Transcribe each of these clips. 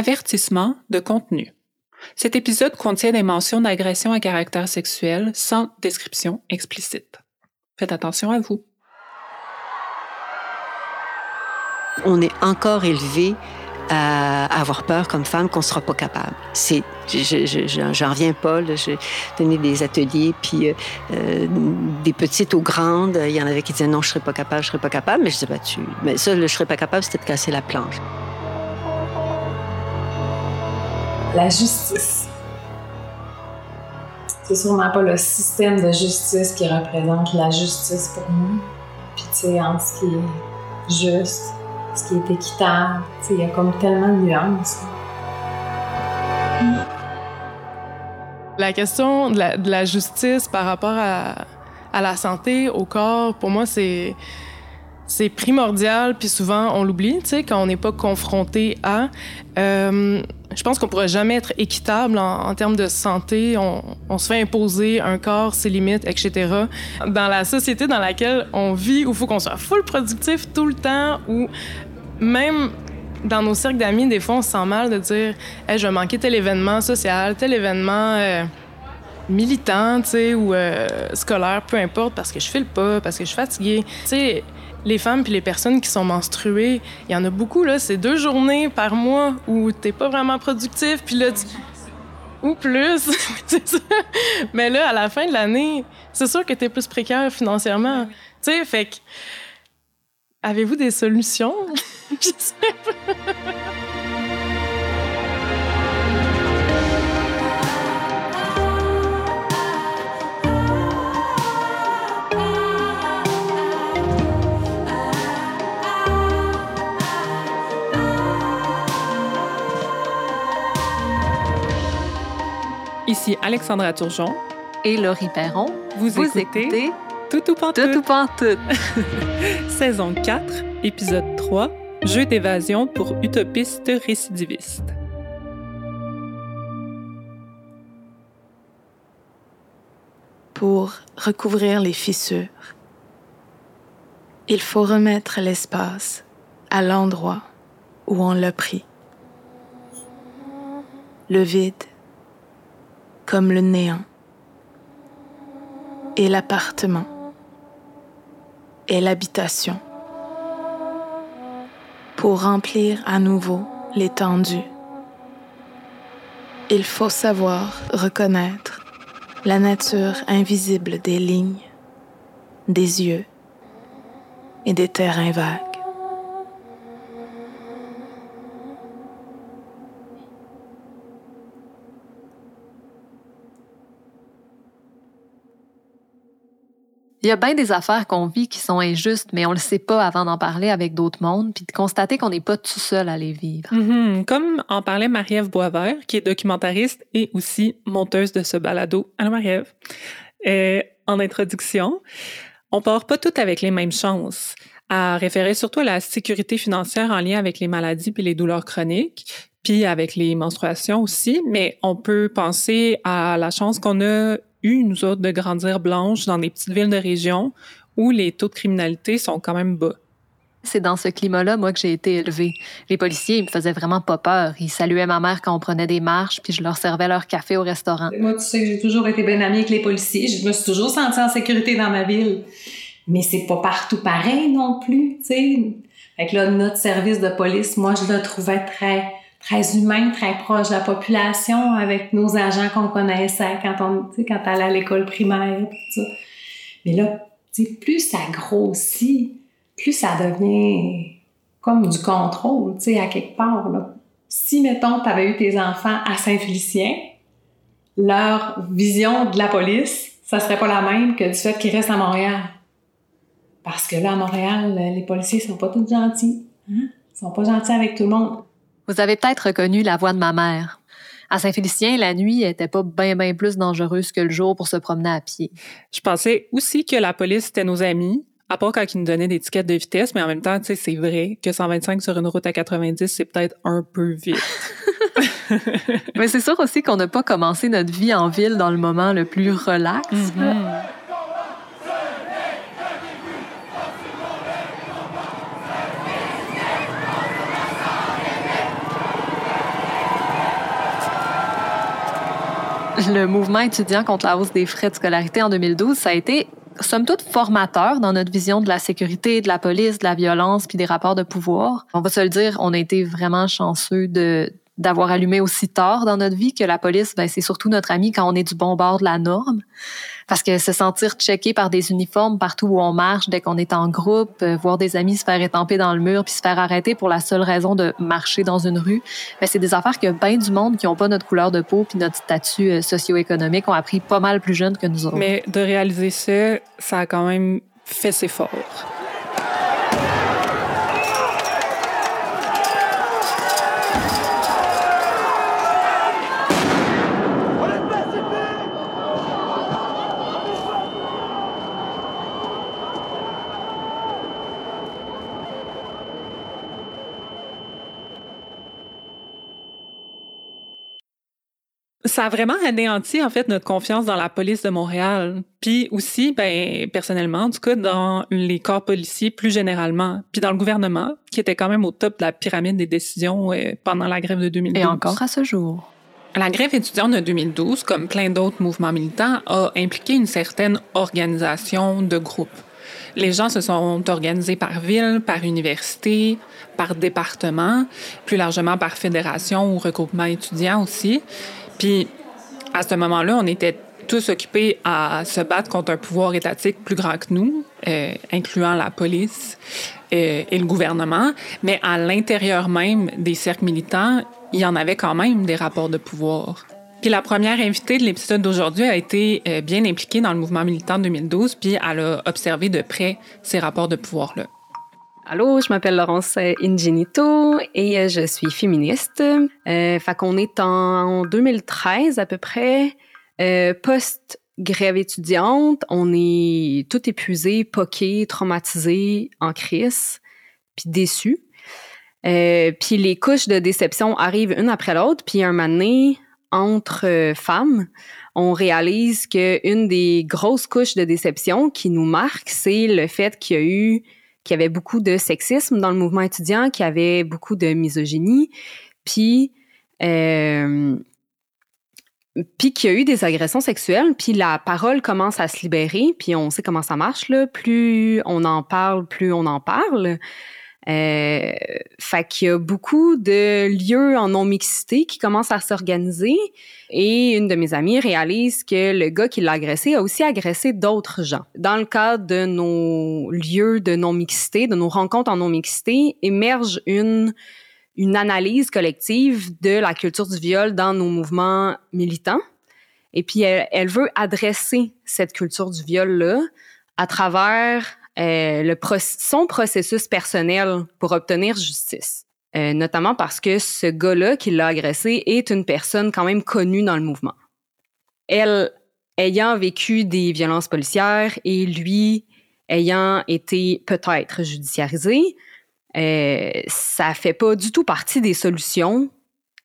Avertissement de contenu. Cet épisode contient des mentions d'agression à caractère sexuel sans description explicite. Faites attention à vous. On est encore élevé à avoir peur comme femme qu'on ne sera pas capable. C'est, j'en reviens pas. J'ai donné des ateliers, puis euh, euh, des petites aux grandes. Il y en avait qui disaient non, je serais pas capable, je serais pas capable. Mais je disais, bah, tu... mais ça, le je serais pas capable, c'était de casser la planche. La justice. C'est sûrement pas le système de justice qui représente la justice pour nous. Puis, tu sais, en ce qui est juste, ce qui est équitable. Il y a comme tellement de nuances. La question de la, justice par rapport à, la santé, au corps, pour moi, c'est c'est primordial, puis souvent on l'oublie, tu sais, quand on n'est pas confronté à. Euh, je pense qu'on pourrait jamais être équitable en, termes de santé. On, se fait imposer un corps, ses limites, etc. Dans la société dans laquelle on vit, où il faut qu'on soit full productif tout le temps, où même dans nos cercles d'amis, des fois, on se sent mal de dire je vais manquer tel événement social, tel événement euh, militant, tu sais, ou euh, scolaire, peu importe, parce que je file pas, parce que je suis fatiguée. Les femmes puis les personnes qui sont menstruées, il y en a beaucoup, là. C'est deux journées par mois où t'es pas vraiment productif, puis là, ou plus. Mais là, à la fin de l'année, c'est sûr que t'es plus précaire financièrement. Tu sais, fait que. Avez-vous des solutions? Je sais pas. Ici Alexandra Turgeon et Laurie Perron. Vous, écoutez, Tout ou Pantoute. Tout Pantoute. Saison 4, épisode 3, Jeu d'évasion pour utopistes récidivistes. Pour recouvrir les fissures, il faut remettre l'espace à l'endroit où on l'a pris. Le vide comme le néant. Et l'appartement et l'habitation pour remplir à nouveau l'étendue. Il faut savoir reconnaître la nature invisible des lignes, des yeux et des terrains vagues. Il y a bien des affaires qu'on vit qui sont injustes, mais on le sait pas avant d'en parler avec d'autres mondes, puis de constater qu'on n'est pas tout seul à les vivre. Mm-hmm. Comme en parlait Marie-Ève Boisvert, qui est documentariste et aussi monteuse de ce balado. Allô Marie-Ève. Euh, en introduction, on part pas toutes avec les mêmes chances à référer surtout à la sécurité financière en lien avec les maladies puis les douleurs chroniques, puis avec les menstruations aussi, mais on peut penser à la chance qu'on a eu, nous autres, de grandir blanches dans des petites villes de région où les taux de criminalité sont quand même bas. C'est dans ce climat-là, moi, que j'ai été élevée. Les policiers, ils me faisaient vraiment pas peur. Ils saluaient ma mère quand on prenait des marches, puis je leur servais leur café au restaurant. Moi, tu sais que j'ai toujours été bien amie avec les policiers. Je me suis toujours sentie en sécurité dans ma ville. Mais c'est pas partout pareil non plus, tu sais. Fait là, notre service de police, moi, je le trouvais très très humain, très proche de la population avec nos agents qu'on connaissait quand on, quand allait à l'école primaire, tout ça. Mais là, plus ça grossit, plus ça devient comme du contrôle, tu sais, à quelque part, là. Si, mettons, tu avais eu tes enfants à Saint-Félicien, leur vision de la police, ça serait pas la même que du fait qu'ils restent à Montréal. Parce que là, à Montréal, les policiers sont pas tous gentils. Hein? Ils sont pas gentils avec tout le monde. Vous avez peut-être reconnu la voix de ma mère. À Saint-Félicien, la nuit était pas bien bien plus dangereuse que le jour pour se promener à pied. Je pensais aussi que la police était nos amis, à part quand ils nous donnaient des tickets de vitesse, mais en même temps, tu sais, c'est vrai que 125 sur une route à 90, c'est peut-être un peu vite. mais c'est sûr aussi qu'on n'a pas commencé notre vie en ville dans le moment le plus relax. Le mouvement étudiant contre la hausse des frais de scolarité en 2012, ça a été somme toute formateur dans notre vision de la sécurité, de la police, de la violence, puis des rapports de pouvoir. On va se le dire, on a été vraiment chanceux de d'avoir allumé aussi tard dans notre vie que la police, ben, c'est surtout notre ami quand on est du bon bord de la norme. Parce que se sentir checké par des uniformes partout où on marche, dès qu'on est en groupe, euh, voir des amis se faire étamper dans le mur puis se faire arrêter pour la seule raison de marcher dans une rue, ben, c'est des affaires que bien du monde qui n'ont pas notre couleur de peau puis notre statut euh, socio-économique ont appris pas mal plus jeune que nous autres. Mais de réaliser ça, ça a quand même fait ses forts. Ça a vraiment anéanti en fait notre confiance dans la police de Montréal, puis aussi ben personnellement en tout cas dans les corps policiers plus généralement, puis dans le gouvernement qui était quand même au top de la pyramide des décisions euh, pendant la grève de 2012. Et encore à ce jour. La grève étudiante de 2012, comme plein d'autres mouvements militants, a impliqué une certaine organisation de groupe. Les gens se sont organisés par ville, par université, par département, plus largement par fédération ou regroupement étudiant aussi. Puis à ce moment-là, on était tous occupés à se battre contre un pouvoir étatique plus grand que nous, euh, incluant la police euh, et le gouvernement. Mais à l'intérieur même des cercles militants, il y en avait quand même des rapports de pouvoir. Puis la première invitée de l'épisode d'aujourd'hui a été euh, bien impliquée dans le mouvement militant de 2012, puis elle a observé de près ces rapports de pouvoir-là. Allô, je m'appelle Laurence Ingenito et je suis féministe. Euh, fait qu'on est en 2013 à peu près, euh, post-grève étudiante. On est tout épuisé, poqué, traumatisé, en crise, puis déçu. Euh, puis les couches de déception arrivent une après l'autre, puis un moment donné, entre euh, femmes, on réalise qu'une des grosses couches de déception qui nous marque, c'est le fait qu'il y a eu qu'il y avait beaucoup de sexisme dans le mouvement étudiant, qu'il y avait beaucoup de misogynie, puis euh, puis qu'il y a eu des agressions sexuelles, puis la parole commence à se libérer, puis on sait comment ça marche là. Plus on en parle, plus on en parle. Euh, fait qu'il y a beaucoup de lieux en non-mixité qui commencent à s'organiser et une de mes amies réalise que le gars qui l'a agressé a aussi agressé d'autres gens. Dans le cadre de nos lieux de non-mixité, de nos rencontres en non-mixité, émerge une analyse collective de la culture du viol dans nos mouvements militants. Et puis, elle, elle veut adresser cette culture du viol-là à travers euh, son processus personnel pour obtenir justice. Euh, notamment parce que ce gars-là qui l'a agressé est une personne quand même connue dans le mouvement. Elle ayant vécu des violences policières et lui ayant été peut-être judiciarisé, euh, ça fait pas du tout partie des solutions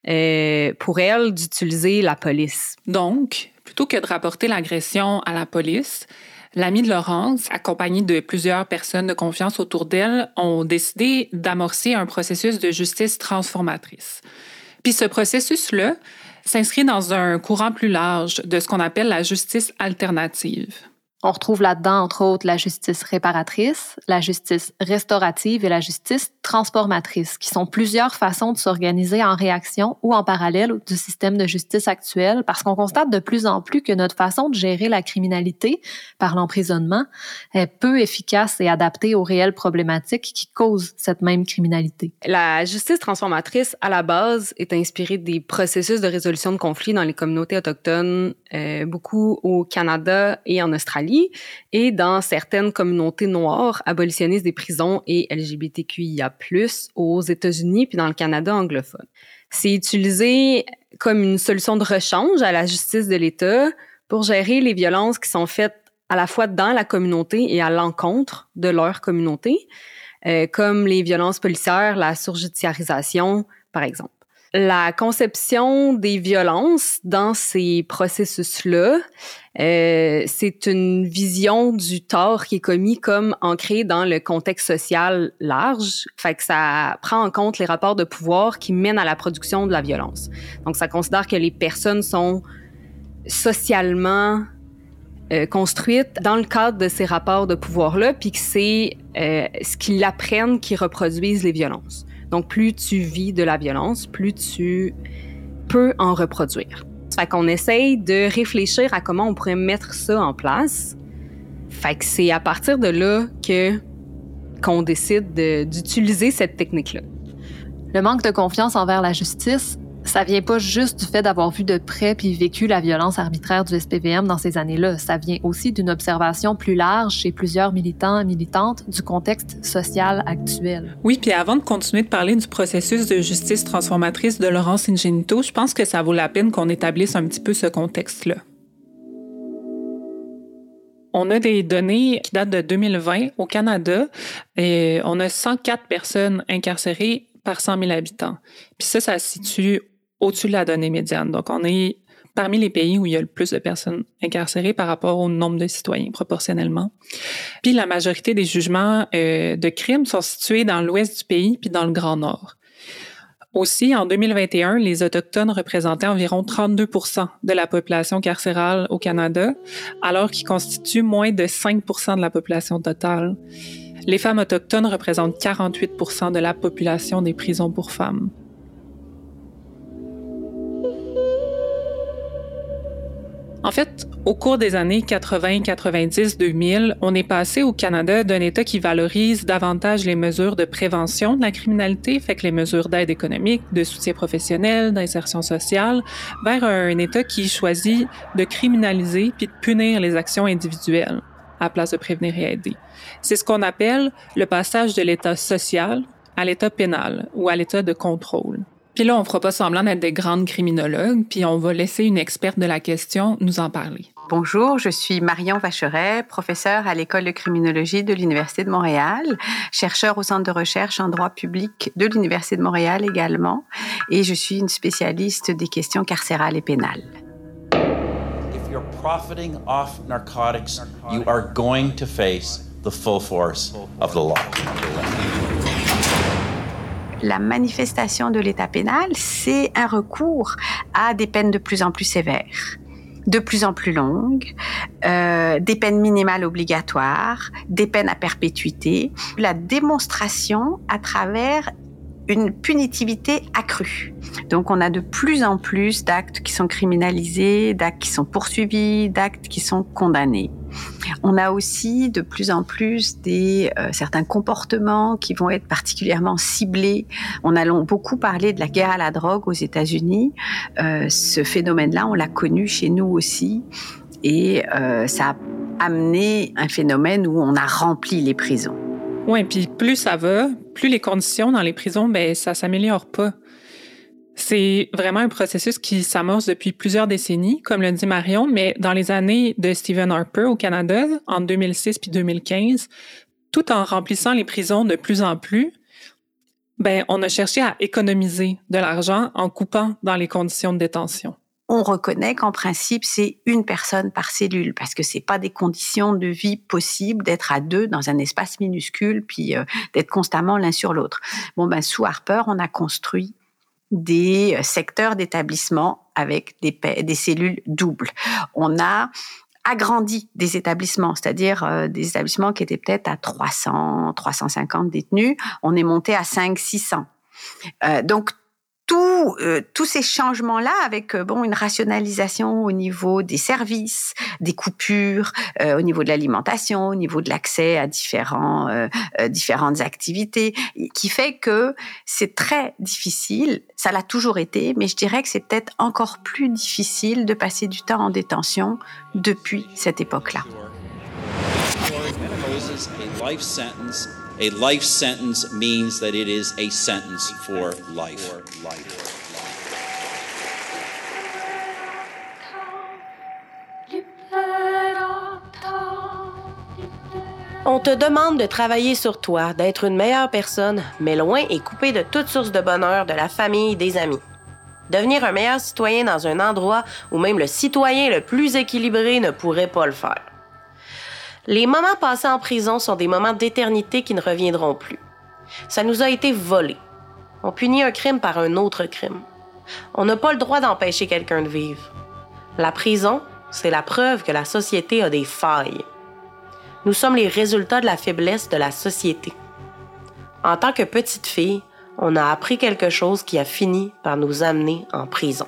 euh, pour elle d'utiliser la police. Donc, plutôt que de rapporter l'agression à la police, L'ami de Laurence, accompagnée de plusieurs personnes de confiance autour d'elle, ont décidé d'amorcer un processus de justice transformatrice. Puis ce processus-là s'inscrit dans un courant plus large de ce qu'on appelle la justice alternative. On retrouve là-dedans, entre autres, la justice réparatrice, la justice restaurative et la justice transformatrice, qui sont plusieurs façons de s'organiser en réaction ou en parallèle du système de justice actuel, parce qu'on constate de plus en plus que notre façon de gérer la criminalité par l'emprisonnement est peu efficace et adaptée aux réelles problématiques qui causent cette même criminalité. La justice transformatrice, à la base, est inspirée des processus de résolution de conflits dans les communautés autochtones, euh, beaucoup au Canada et en Australie, et dans certaines communautés noires abolitionnistes des prisons et LGBTQIA aux États-Unis puis dans le Canada anglophone. C'est utilisé comme une solution de rechange à la justice de l'État pour gérer les violences qui sont faites à la fois dans la communauté et à l'encontre de leur communauté, euh, comme les violences policières, la surjudiciarisation, par exemple la conception des violences dans ces processus-là, euh, c'est une vision du tort qui est commis comme ancré dans le contexte social large. Fait que ça prend en compte les rapports de pouvoir qui mènent à la production de la violence. Donc, ça considère que les personnes sont socialement euh, construite dans le cadre de ces rapports de pouvoir-là, puis que c'est euh, ce qu'ils apprennent qui reproduisent les violences. Donc, plus tu vis de la violence, plus tu peux en reproduire. Fait qu'on essaye de réfléchir à comment on pourrait mettre ça en place. Fait que c'est à partir de là que qu'on décide d'utiliser cette technique-là. Le manque de confiance envers la justice, ça vient pas juste du fait d'avoir vu de près puis vécu la violence arbitraire du SPVM dans ces années-là. Ça vient aussi d'une observation plus large chez plusieurs militants et militantes du contexte social actuel. Oui, puis avant de continuer de parler du processus de justice transformatrice de Laurence Ingenito, je pense que ça vaut la peine qu'on établisse un petit peu ce contexte-là. On a des données qui datent de 2020 au Canada et on a 104 personnes incarcérées par 100 000 habitants. Puis ça, ça se situe au-dessus de la donnée médiane. Donc, on est parmi les pays où il y a le plus de personnes incarcérées par rapport au nombre de citoyens proportionnellement. Puis la majorité des jugements euh, de crimes sont situés dans l'ouest du pays puis dans le Grand Nord. Aussi, en 2021, les Autochtones représentaient environ 32% de la population carcérale au Canada, alors qu'ils constituent moins de 5% de la population totale. Les femmes autochtones représentent 48% de la population des prisons pour femmes. En fait, au cours des années 80, 90, 2000, on est passé au Canada d'un État qui valorise davantage les mesures de prévention de la criminalité, fait que les mesures d'aide économique, de soutien professionnel, d'insertion sociale, vers un État qui choisit de criminaliser puis de punir les actions individuelles à place de prévenir et aider. C'est ce qu'on appelle le passage de l'état social à l'état pénal ou à l'état de contrôle. Puis là, on fera pas semblant d'être des grandes criminologues, puis on va laisser une experte de la question nous en parler. Bonjour, je suis Marion Vacheret, professeure à l'école de criminologie de l'Université de Montréal, chercheur au centre de recherche en droit public de l'Université de Montréal également, et je suis une spécialiste des questions carcérales et pénales. If you're profiting off narcotics, you are going to face the full force of the law la manifestation de l'état pénal, c'est un recours à des peines de plus en plus sévères de plus en plus longues, euh, des peines minimales obligatoires, des peines à perpétuité, la démonstration à travers une punitivité accrue. Donc on a de plus en plus d'actes qui sont criminalisés, d'actes qui sont poursuivis, d'actes qui sont condamnés. On a aussi de plus en plus des euh, certains comportements qui vont être particulièrement ciblés. On a beaucoup parlé de la guerre à la drogue aux États-Unis. Euh, ce phénomène-là, on l'a connu chez nous aussi, et euh, ça a amené un phénomène où on a rempli les prisons. Oui, puis plus ça va, plus les conditions dans les prisons, ben ça s'améliore pas. C'est vraiment un processus qui s'amorce depuis plusieurs décennies, comme le dit Marion, mais dans les années de Stephen Harper au Canada, en 2006 puis 2015, tout en remplissant les prisons de plus en plus, ben, on a cherché à économiser de l'argent en coupant dans les conditions de détention on reconnaît qu'en principe, c'est une personne par cellule, parce que c'est pas des conditions de vie possibles d'être à deux dans un espace minuscule, puis euh, d'être constamment l'un sur l'autre. Bon, ben, sous Harper, on a construit des euh, secteurs d'établissement avec des, des cellules doubles. On a agrandi des établissements, c'est-à-dire euh, des établissements qui étaient peut-être à 300, 350 détenus, on est monté à 5, 600. Euh, donc euh, tous ces changements-là, avec euh, bon une rationalisation au niveau des services, des coupures, euh, au niveau de l'alimentation, au niveau de l'accès à différents différentes activités, qui fait que c'est très difficile. Ça l'a toujours été, mais je dirais que c'est peut-être encore plus difficile de passer du temps en détention depuis cette époque-là. A life sentence means that it is a sentence for life. On te demande de travailler sur toi, d'être une meilleure personne, mais loin et coupé de toute source de bonheur, de la famille, des amis. Devenir un meilleur citoyen dans un endroit où même le citoyen le plus équilibré ne pourrait pas le faire. Les moments passés en prison sont des moments d'éternité qui ne reviendront plus. Ça nous a été volé. On punit un crime par un autre crime. On n'a pas le droit d'empêcher quelqu'un de vivre. La prison, c'est la preuve que la société a des failles. Nous sommes les résultats de la faiblesse de la société. En tant que petite fille, on a appris quelque chose qui a fini par nous amener en prison.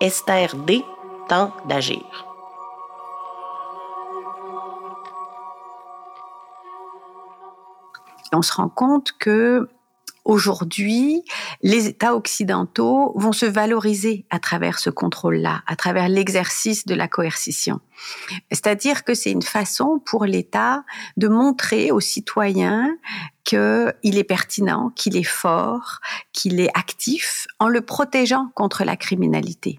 Esther D tente d'agir. On se rend compte que Aujourd'hui, les États occidentaux vont se valoriser à travers ce contrôle-là, à travers l'exercice de la coercition. C'est-à-dire que c'est une façon pour l'État de montrer aux citoyens qu'il est pertinent, qu'il est fort, qu'il est actif en le protégeant contre la criminalité.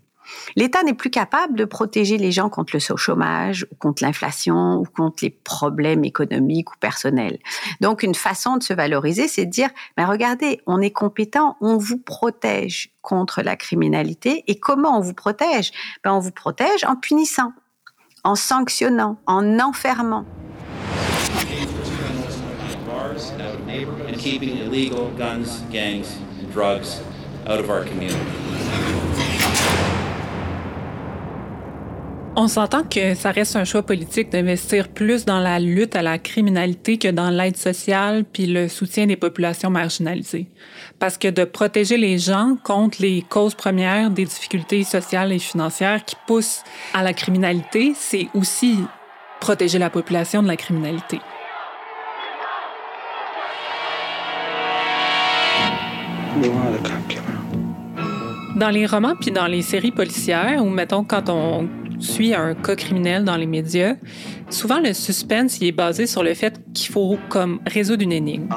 L'État n'est plus capable de protéger les gens contre le chômage, ou contre l'inflation, ou contre les problèmes économiques ou personnels. Donc, une façon de se valoriser, c'est de dire, mais regardez, on est compétent, on vous protège contre la criminalité. Et comment on vous protège? Ben, On vous protège en punissant, en sanctionnant, en enfermant. On s'entend que ça reste un choix politique d'investir plus dans la lutte à la criminalité que dans l'aide sociale puis le soutien des populations marginalisées. Parce que de protéger les gens contre les causes premières des difficultés sociales et financières qui poussent à la criminalité, c'est aussi protéger la population de la criminalité. Dans les romans puis dans les séries policières, ou mettons quand on suit un cas criminel dans les médias, souvent le suspense est basé sur le fait qu'il faut comme résoudre une énigme.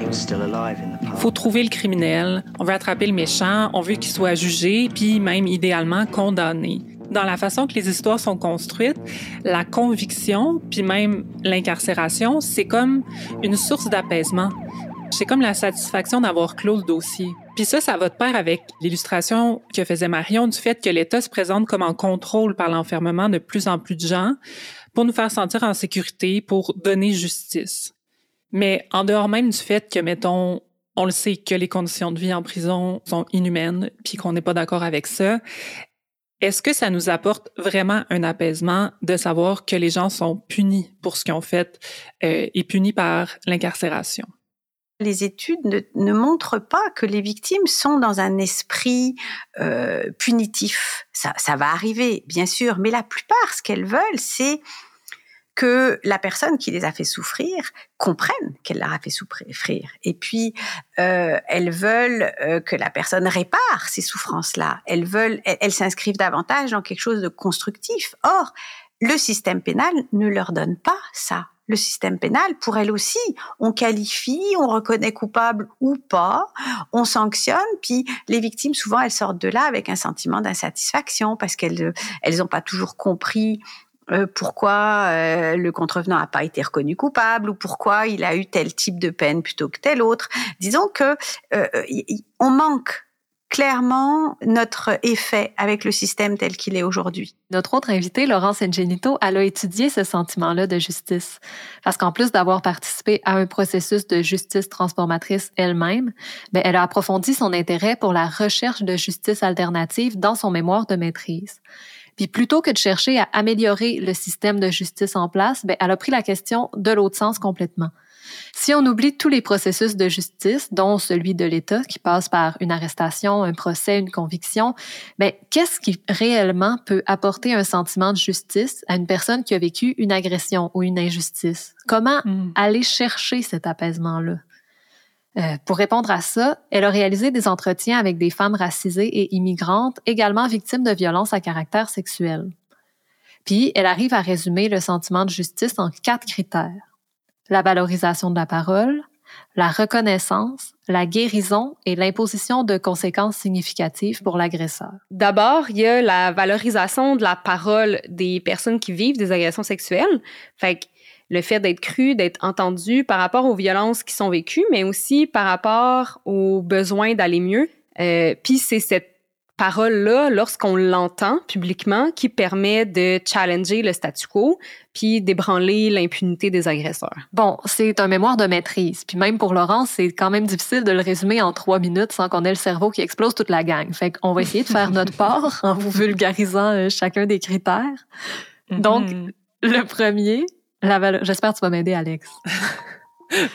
Il faut trouver le criminel, on veut attraper le méchant, on veut qu'il soit jugé, puis même idéalement condamné. Dans la façon que les histoires sont construites, la conviction, puis même l'incarcération, c'est comme une source d'apaisement. C'est comme la satisfaction d'avoir clos le dossier. Puis ça, ça va de pair avec l'illustration que faisait Marion du fait que l'État se présente comme en contrôle par l'enfermement de plus en plus de gens pour nous faire sentir en sécurité, pour donner justice. Mais en dehors même du fait que, mettons, on le sait que les conditions de vie en prison sont inhumaines, puis qu'on n'est pas d'accord avec ça, est-ce que ça nous apporte vraiment un apaisement de savoir que les gens sont punis pour ce qu'ils ont fait euh, et punis par l'incarcération? Les études ne, montrent pas que les victimes sont dans un esprit euh, punitif. Ça, va arriver, bien sûr, mais la plupart, ce qu'elles veulent, c'est que la personne qui les a fait souffrir comprenne qu'elle leur a fait souffrir. Et puis, euh, elles veulent euh, que la personne répare ces souffrances-là. Elles veulent, elles s'inscrivent davantage dans quelque chose de constructif. Or, le système pénal ne leur donne pas ça le système pénal, pour elle aussi, on qualifie, on reconnaît coupable ou pas, on sanctionne, puis les victimes, souvent, elles sortent de là avec un sentiment d'insatisfaction parce qu'elles elles n'ont pas toujours compris euh, pourquoi euh, le contrevenant n'a pas été reconnu coupable ou pourquoi il a eu tel type de peine plutôt que tel autre. Disons que euh, on manque clairement notre effet avec le système tel qu'il est aujourd'hui. Notre autre invitée, Laurence Ingenito, elle a étudié ce sentiment-là de justice. Parce qu'en plus d'avoir participé à un processus de justice transformatrice elle-même, ben, elle a approfondi son intérêt pour la recherche de justice alternative dans son mémoire de maîtrise. Puis plutôt que de chercher à améliorer le système de justice en place, ben, elle a pris la question de l'autre sens complètement. Si on oublie tous les processus de justice, dont celui de l'État qui passe par une arrestation, un procès, une conviction, ben, qu'est-ce qui réellement peut apporter un sentiment de justice à une personne qui a vécu une agression ou une injustice? Comment hmm. aller chercher cet apaisement-là? Euh, pour répondre à ça, elle a réalisé des entretiens avec des femmes racisées et immigrantes, également victimes de violences à caractère sexuel. Puis, elle arrive à résumer le sentiment de justice en quatre critères la valorisation de la parole, la reconnaissance, la guérison et l'imposition de conséquences significatives pour l'agresseur. D'abord, il y a la valorisation de la parole des personnes qui vivent des agressions sexuelles. Fait que le fait d'être cru, d'être entendu par rapport aux violences qui sont vécues, mais aussi par rapport aux besoins d'aller mieux. Euh, Puis c'est cette parole-là, lorsqu'on l'entend publiquement, qui permet de challenger le statu quo puis d'ébranler l'impunité des agresseurs. Bon, c'est un mémoire de maîtrise. Puis même pour Laurence, c'est quand même difficile de le résumer en trois minutes sans qu'on ait le cerveau qui explose toute la gang. Fait qu'on va essayer de faire notre part en vous vulgarisant euh, chacun des critères. Donc, Mhm. le premier, j'espère que tu vas m'aider, Alex.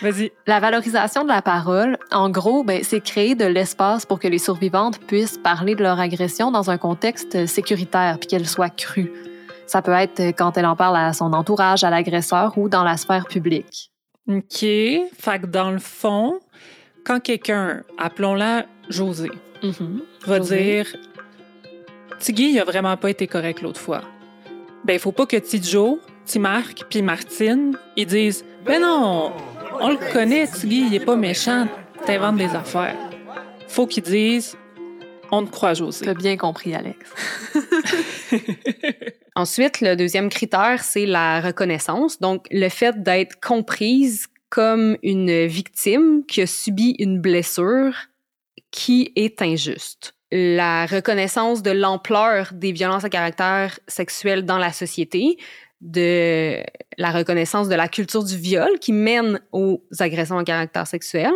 Vas-y. La valorisation de la parole, en gros, ben, c'est créer de l'espace pour que les survivantes puissent parler de leur agression dans un contexte sécuritaire puis qu'elle soit crue. Ça peut être quand elle en parle à son entourage, à l'agresseur ou dans la sphère publique. OK. Fait que dans le fond, quand quelqu'un, appelons-la José, va José. dire Tiggy, il a vraiment pas été correct l'autre fois. Ben, il faut pas que Tidjo, Timarc puis Martine, ils disent Ben non, on le connaît, Tiggy, il est pas méchant, t'inventes des affaires. Faut qu'ils disent On te croit, José. Tu as bien compris, Alex. Ensuite, le deuxième critère, c'est la reconnaissance. Donc, le fait d'être comprise comme une victime qui a subi une blessure qui est injuste. La reconnaissance de l'ampleur des violences à caractère sexuel dans la société, de la reconnaissance de la culture du viol qui mène aux agressions à caractère sexuel,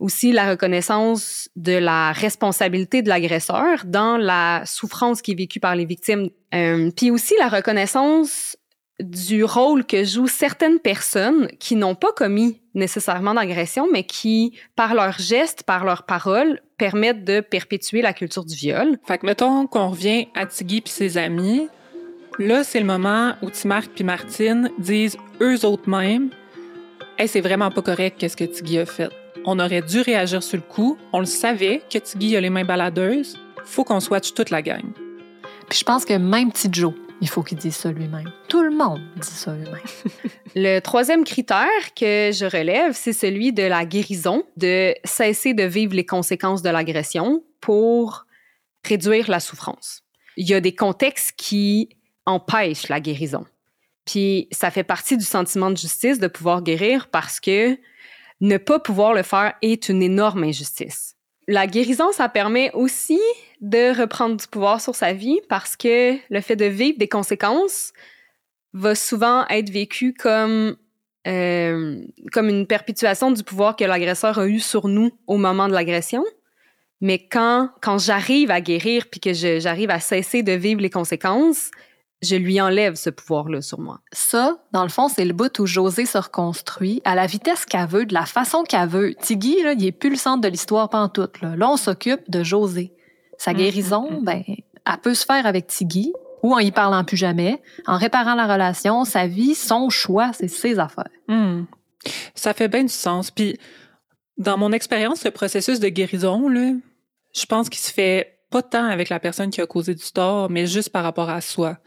aussi la reconnaissance de la responsabilité de l'agresseur dans la souffrance qui est vécue par les victimes, Euh, puis aussi la reconnaissance du rôle que jouent certaines personnes qui n'ont pas commis nécessairement d'agression, mais qui, par leurs gestes, par leurs paroles, permettent de perpétuer la culture du viol. Fait que mettons qu'on revient à Tiggy puis ses amis. Là, c'est le moment où Timarc puis Martine disent eux autres mêmes Hey, c'est vraiment pas correct qu'est-ce que Tiggy a fait. On aurait dû réagir sur le coup. On le savait que Tiggy a les mains baladeuses. Faut qu'on swatche toute la gang. Puis je pense que même petit Joe, il faut qu'il dise ça lui-même. Tout le monde dit ça lui-même. Le troisième critère que je relève, c'est celui de la guérison, de cesser de vivre les conséquences de l'agression pour réduire la souffrance. Il y a des contextes qui empêchent la guérison. Puis ça fait partie du sentiment de justice de pouvoir guérir parce que ne pas pouvoir le faire est une énorme injustice. La guérison, ça permet aussi de reprendre du pouvoir sur sa vie parce que le fait de vivre des conséquences va souvent être vécu comme, euh, comme une perpétuation du pouvoir que l'agresseur a eu sur nous au moment de l'agression. Mais quand, quand j'arrive à guérir puis que j'arrive à cesser de vivre les conséquences, je lui enlève ce pouvoir-là sur moi. Ça, dans le fond, c'est le bout où José se reconstruit à la vitesse qu'elle veut, de la façon qu'elle veut. Tiggy, là, il est plus le centre de l'histoire pantoute. Là. là, on s'occupe de José. Sa Mm, guérison, mm, mm. ben, elle peut se faire avec Tiggy ou en y parlant plus jamais, en réparant la relation, sa vie, son choix, c'est ses affaires. Hmm. Ça fait bien du sens. Puis, dans mon expérience, le processus de guérison, là, je pense qu'il se fait pas tant avec la personne qui a causé du tort, mais juste par rapport à soi.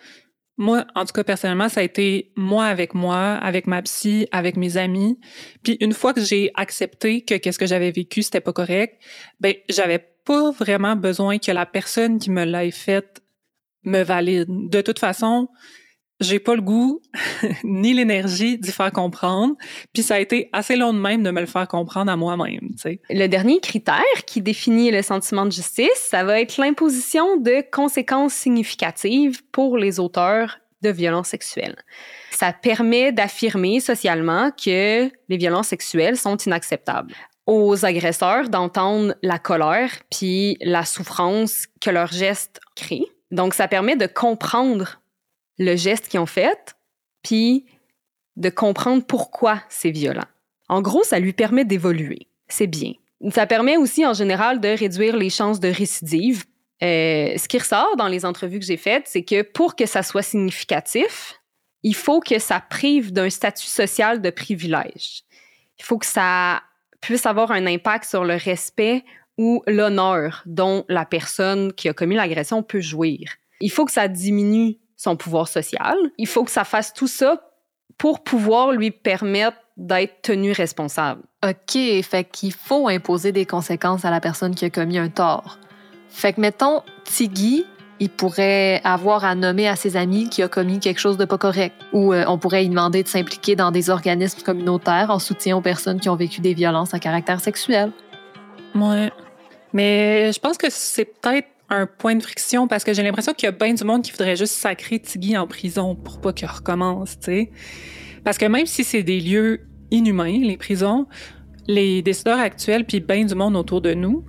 Moi, en tout cas, personnellement, ça a été moi avec moi, avec ma psy, avec mes amis. Puis une fois que j'ai accepté que qu'est-ce que j'avais vécu, c'était pas correct, ben j'avais pas vraiment besoin que la personne qui me l'ait fait me valide. De toute façon, j'ai pas le goût ni l'énergie d'y faire comprendre. Puis ça a été assez long de même de me le faire comprendre à moi-même. Le dernier critère qui définit le sentiment de justice, ça va être l'imposition de conséquences significatives pour les auteurs de violences sexuelles. Ça permet d'affirmer socialement que les violences sexuelles sont inacceptables aux agresseurs d'entendre la colère puis la souffrance que leur geste crée. Donc, ça permet de comprendre le geste qu'ils ont fait, puis de comprendre pourquoi c'est violent. En gros, ça lui permet d'évoluer. C'est bien. Ça permet aussi, en général, de réduire les chances de récidive. Euh, ce qui ressort dans les entrevues que j'ai faites, c'est que pour que ça soit significatif, il faut que ça prive d'un statut social de privilège. Il faut que ça puisse avoir un impact sur le respect ou l'honneur dont la personne qui a commis l'agression peut jouir. Il faut que ça diminue son pouvoir social. Il faut que ça fasse tout ça pour pouvoir lui permettre d'être tenu responsable. OK, fait qu'il faut imposer des conséquences à la personne qui a commis un tort. Fait que, mettons, Tiggy, il pourrait avoir à nommer à ses amis qui a commis quelque chose de pas correct. Ou euh, on pourrait lui demander de s'impliquer dans des organismes communautaires en soutien aux personnes qui ont vécu des violences à caractère sexuel. Ouais. Mais je pense que c'est peut-être un point de friction parce que j'ai l'impression qu'il y a bien du monde qui voudrait juste sacrer Tiggy en prison pour pas qu'il recommence, tu sais. Parce que même si c'est des lieux inhumains, les prisons, les décideurs actuels puis bien du monde autour de nous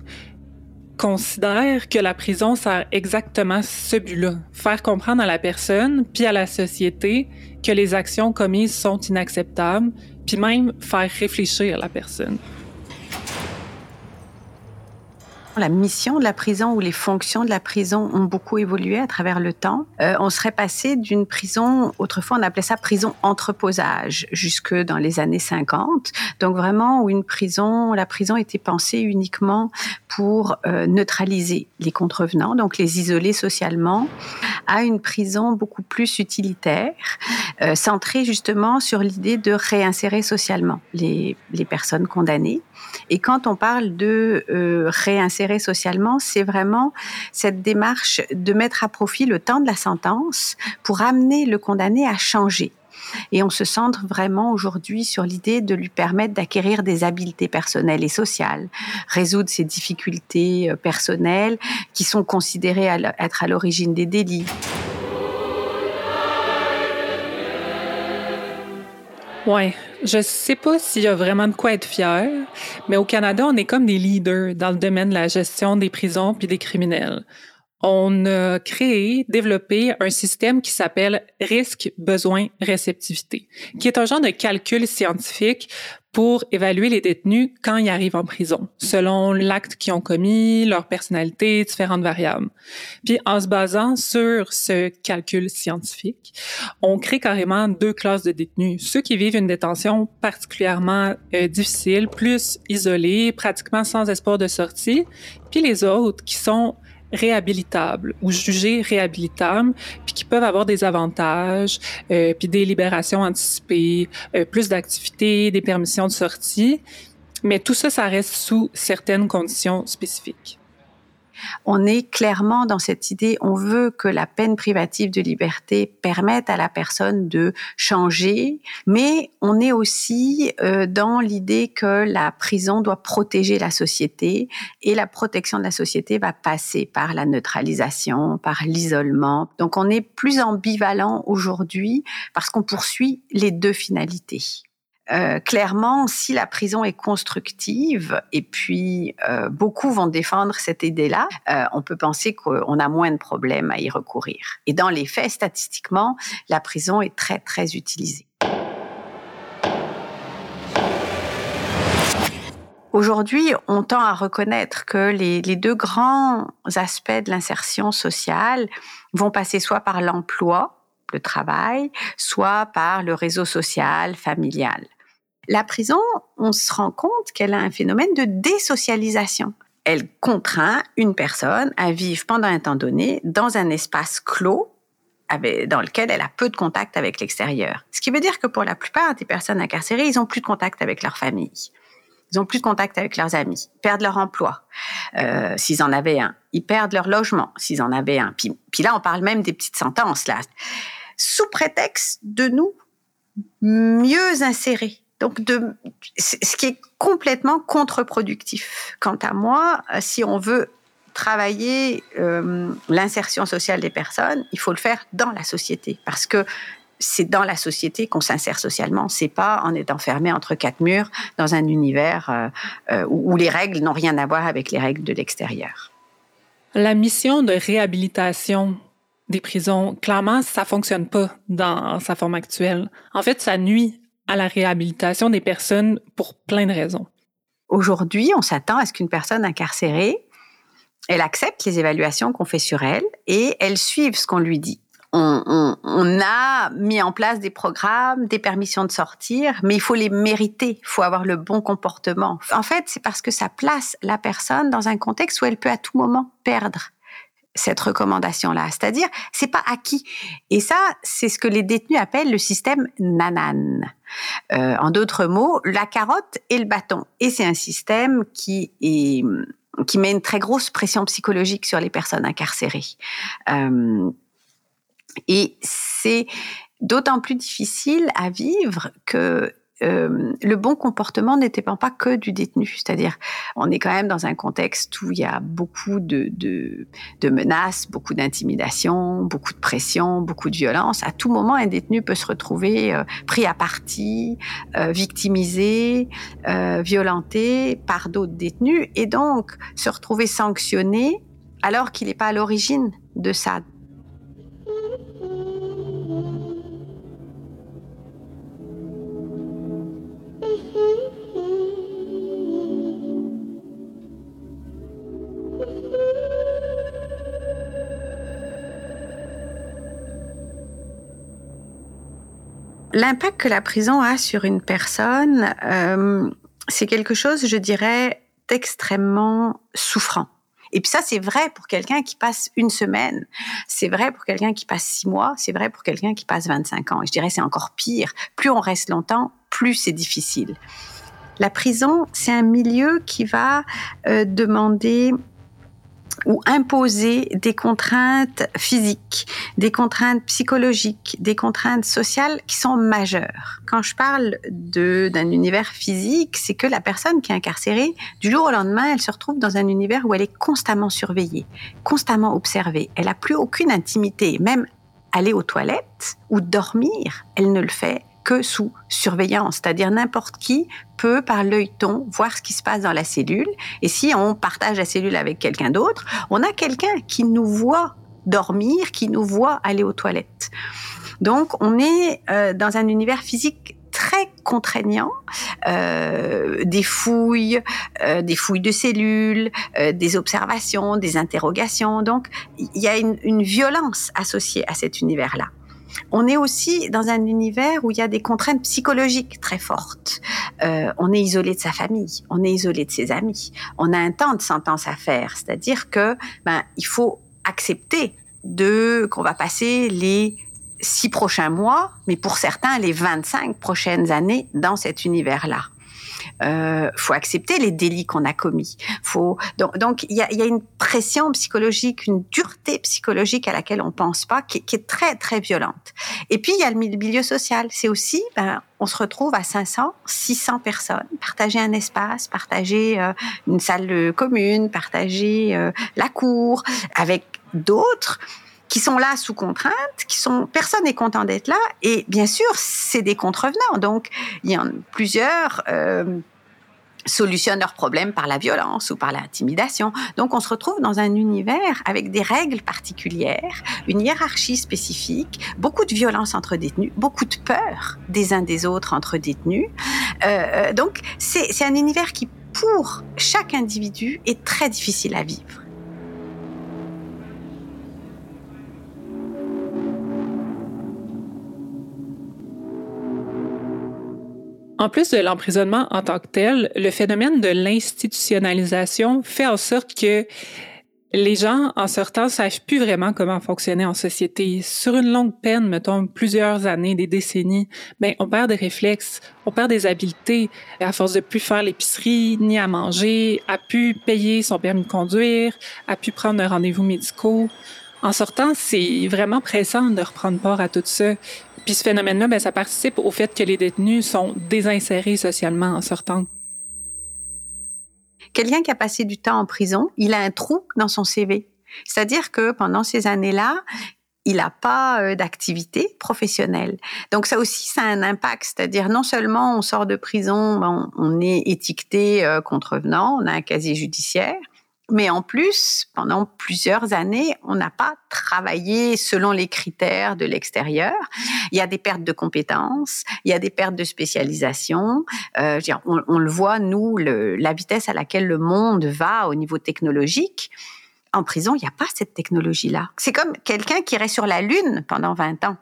considèrent que la prison sert exactement ce but-là, faire comprendre à la personne puis à la société que les actions commises sont inacceptables, puis même faire réfléchir la personne la mission de la prison ou les fonctions de la prison ont beaucoup évolué à travers le temps. Euh, on serait passé d'une prison, autrefois on appelait ça prison entreposage, jusque dans les années 50. Donc vraiment où une prison, la prison était pensée uniquement pour euh, neutraliser les contrevenants, donc les isoler socialement, à une prison beaucoup plus utilitaire, euh, centrée justement sur l'idée de réinsérer socialement les, les personnes condamnées. Et quand on parle de euh, réinsérer socialement, c'est vraiment cette démarche de mettre à profit le temps de la sentence pour amener le condamné à changer. Et on se centre vraiment aujourd'hui sur l'idée de lui permettre d'acquérir des habiletés personnelles et sociales, résoudre ses difficultés euh, personnelles qui sont considérées être à l'origine des délits. Ouais, je sais pas s'il y a vraiment de quoi être fier, mais au Canada, on est comme des leaders dans le domaine de la gestion des prisons puis des criminels. On a créé, développé un système qui s'appelle risque, besoin, réceptivité, qui est un genre de calcul scientifique pour évaluer les détenus quand ils arrivent en prison, selon l'acte qu'ils ont commis, leur personnalité, différentes variables. Puis en se basant sur ce calcul scientifique, on crée carrément deux classes de détenus. Ceux qui vivent une détention particulièrement euh, difficile, plus isolée, pratiquement sans espoir de sortie, puis les autres qui sont réhabilitables ou jugés réhabilitables, puis qui peuvent avoir des avantages, euh, puis des libérations anticipées, euh, plus d'activités, des permissions de sortie. Mais tout ça, ça reste sous certaines conditions spécifiques. On est clairement dans cette idée, on veut que la peine privative de liberté permette à la personne de changer, mais on est aussi euh, dans l'idée que la prison doit protéger la société et la protection de la société va passer par la neutralisation, par l'isolement. Donc on est plus ambivalent aujourd'hui parce qu'on poursuit les deux finalités. Euh, clairement, si la prison est constructive, et puis euh, beaucoup vont défendre cette idée-là, euh, on peut penser qu'on a moins de problèmes à y recourir. Et dans les faits, statistiquement, la prison est très, très utilisée. Aujourd'hui, on tend à reconnaître que les, les deux grands aspects de l'insertion sociale vont passer soit par l'emploi, le travail, soit par le réseau social, familial. La prison, on se rend compte qu'elle a un phénomène de désocialisation. Elle contraint une personne à vivre pendant un temps donné dans un espace clos dans lequel elle a peu de contact avec l'extérieur. Ce qui veut dire que pour la plupart des personnes incarcérées, ils ont plus de contact avec leur famille. Ils ont plus de contact avec leurs amis, ils perdent leur emploi, euh, s'ils en avaient un. Ils perdent leur logement, s'ils en avaient un. Puis, puis là, on parle même des petites sentences, là. Sous prétexte de nous mieux insérer donc, ce qui est complètement contre-productif. Quant à moi, si on veut travailler euh, l'insertion sociale des personnes, il faut le faire dans la société, parce que c'est dans la société qu'on s'insère socialement. C'est pas en étant fermé entre quatre murs dans un univers euh, euh, où, les règles n'ont rien à voir avec les règles de l'extérieur. La mission de réhabilitation des prisons, clairement, ça fonctionne pas dans sa forme actuelle. En fait, ça nuit à la réhabilitation des personnes pour plein de raisons. Aujourd'hui, on s'attend à ce qu'une personne incarcérée, elle accepte les évaluations qu'on fait sur elle et elle suive ce qu'on lui dit. On, a mis en place des programmes, des permissions de sortir, mais il faut les mériter, il faut avoir le bon comportement. En fait, c'est parce que ça place la personne dans un contexte où elle peut à tout moment perdre cette recommandation-là. C'est-à-dire, c'est pas acquis. Et ça, c'est ce que les détenus appellent le système nanan. Euh, en d'autres mots, la carotte et le bâton. Et c'est un système qui est qui met une très grosse pression psychologique sur les personnes incarcérées. Euh, et c'est d'autant plus difficile à vivre que euh, le bon comportement n'était pas que du détenu. C'est-à-dire, on est quand même dans un contexte où il y a beaucoup de, menaces, beaucoup d'intimidation, beaucoup de pression, beaucoup de violence. À tout moment, un détenu peut se retrouver euh, pris à partie, euh, victimisé, violenté par d'autres détenus et donc se retrouver sanctionné alors qu'il n'est pas à l'origine de ça. L'impact que la prison a sur une personne, euh, c'est quelque chose, je dirais, d'extrêmement souffrant. Et puis ça, c'est vrai pour quelqu'un qui passe une semaine, c'est vrai pour quelqu'un qui passe six mois, c'est vrai pour quelqu'un qui passe 25 ans. Et je dirais c'est encore pire. Plus on reste longtemps, plus c'est difficile. La prison, c'est un milieu qui va euh, demander ou imposer des contraintes physiques, des contraintes psychologiques, des contraintes sociales qui sont majeures. Quand je parle d'un univers physique, c'est que la personne qui est incarcérée, du jour au lendemain, elle se retrouve dans un univers où elle est constamment surveillée, constamment observée. Elle a plus aucune intimité, même aller aux toilettes ou dormir, elle ne le fait que sous surveillance, c'est-à-dire n'importe qui peut par l'œilleton voir ce qui se passe dans la cellule. Et si on partage la cellule avec quelqu'un d'autre, on a quelqu'un qui nous voit dormir, qui nous voit aller aux toilettes. Donc on est euh, dans un univers physique très contraignant, euh, des fouilles, euh, des fouilles de cellules, des observations, des interrogations. Donc il y a une violence associée à cet univers-là. On est aussi dans un univers où il y a des contraintes psychologiques très fortes. Euh, on est isolé de sa famille, on est isolé de ses amis, on a un temps de sentence à faire, c'est-à-dire que ben il faut accepter de qu'on va passer les six prochains mois, mais pour certains les 25 prochaines années dans cet univers-là euh, faut accepter les délits qu'on a commis. Faut donc il y a, y a, une pression psychologique, une dureté psychologique à laquelle on pense pas, qui, qui est très très violente. Et puis il y a le milieu social. C'est aussi, ben, on se retrouve à 500, 600 personnes, partager un espace, partager euh, une salle commune, partager euh, la cour avec d'autres qui sont là sous contrainte, qui sont personne n'est content d'être là, et bien sûr c'est des contrevenants. Donc il y en a plusieurs. Euh, solutionnent leurs problèmes par la violence ou par l'intimidation. Donc on se retrouve dans un univers avec des règles particulières, une hiérarchie spécifique, beaucoup de violence entre détenus, beaucoup de peur des uns des autres entre détenus. Euh, donc c'est un univers qui, pour chaque individu, est très difficile à vivre. En plus de l'emprisonnement en tant que tel, le phénomène de l'institutionnalisation fait en sorte que les gens, en sortant, savent plus vraiment comment fonctionner en société. Sur une longue peine, mettons plusieurs années, des décennies, ben on perd des réflexes, on perd des habiletés à force de plus faire l'épicerie, ni à manger, à plus payer son permis de conduire, à plus prendre un rendez-vous médicaux. En sortant, c'est vraiment pressant de reprendre part à tout ça. Puis ce phénomène-là, ben, ça participe au fait que les détenus sont désinsérés socialement en sortant. Quelqu'un qui a passé du temps en prison, il a un trou dans son CV. C'est-à-dire que pendant ces années-là, il n'a pas euh, d'activité professionnelle. Donc ça aussi, ça a un impact. C'est-à-dire non seulement on sort de prison, on, on est étiqueté euh, contrevenant, on a un casier judiciaire, mais en plus, pendant plusieurs années, on n'a pas travaillé selon les critères de l'extérieur. Il y a des pertes de compétences, il y a des pertes de spécialisation. Euh, on, on, le voit, nous, le, la vitesse à laquelle le monde va au niveau technologique. En prison, il n'y a pas cette technologie-là. C'est comme quelqu'un qui irait sur la Lune pendant 20 ans.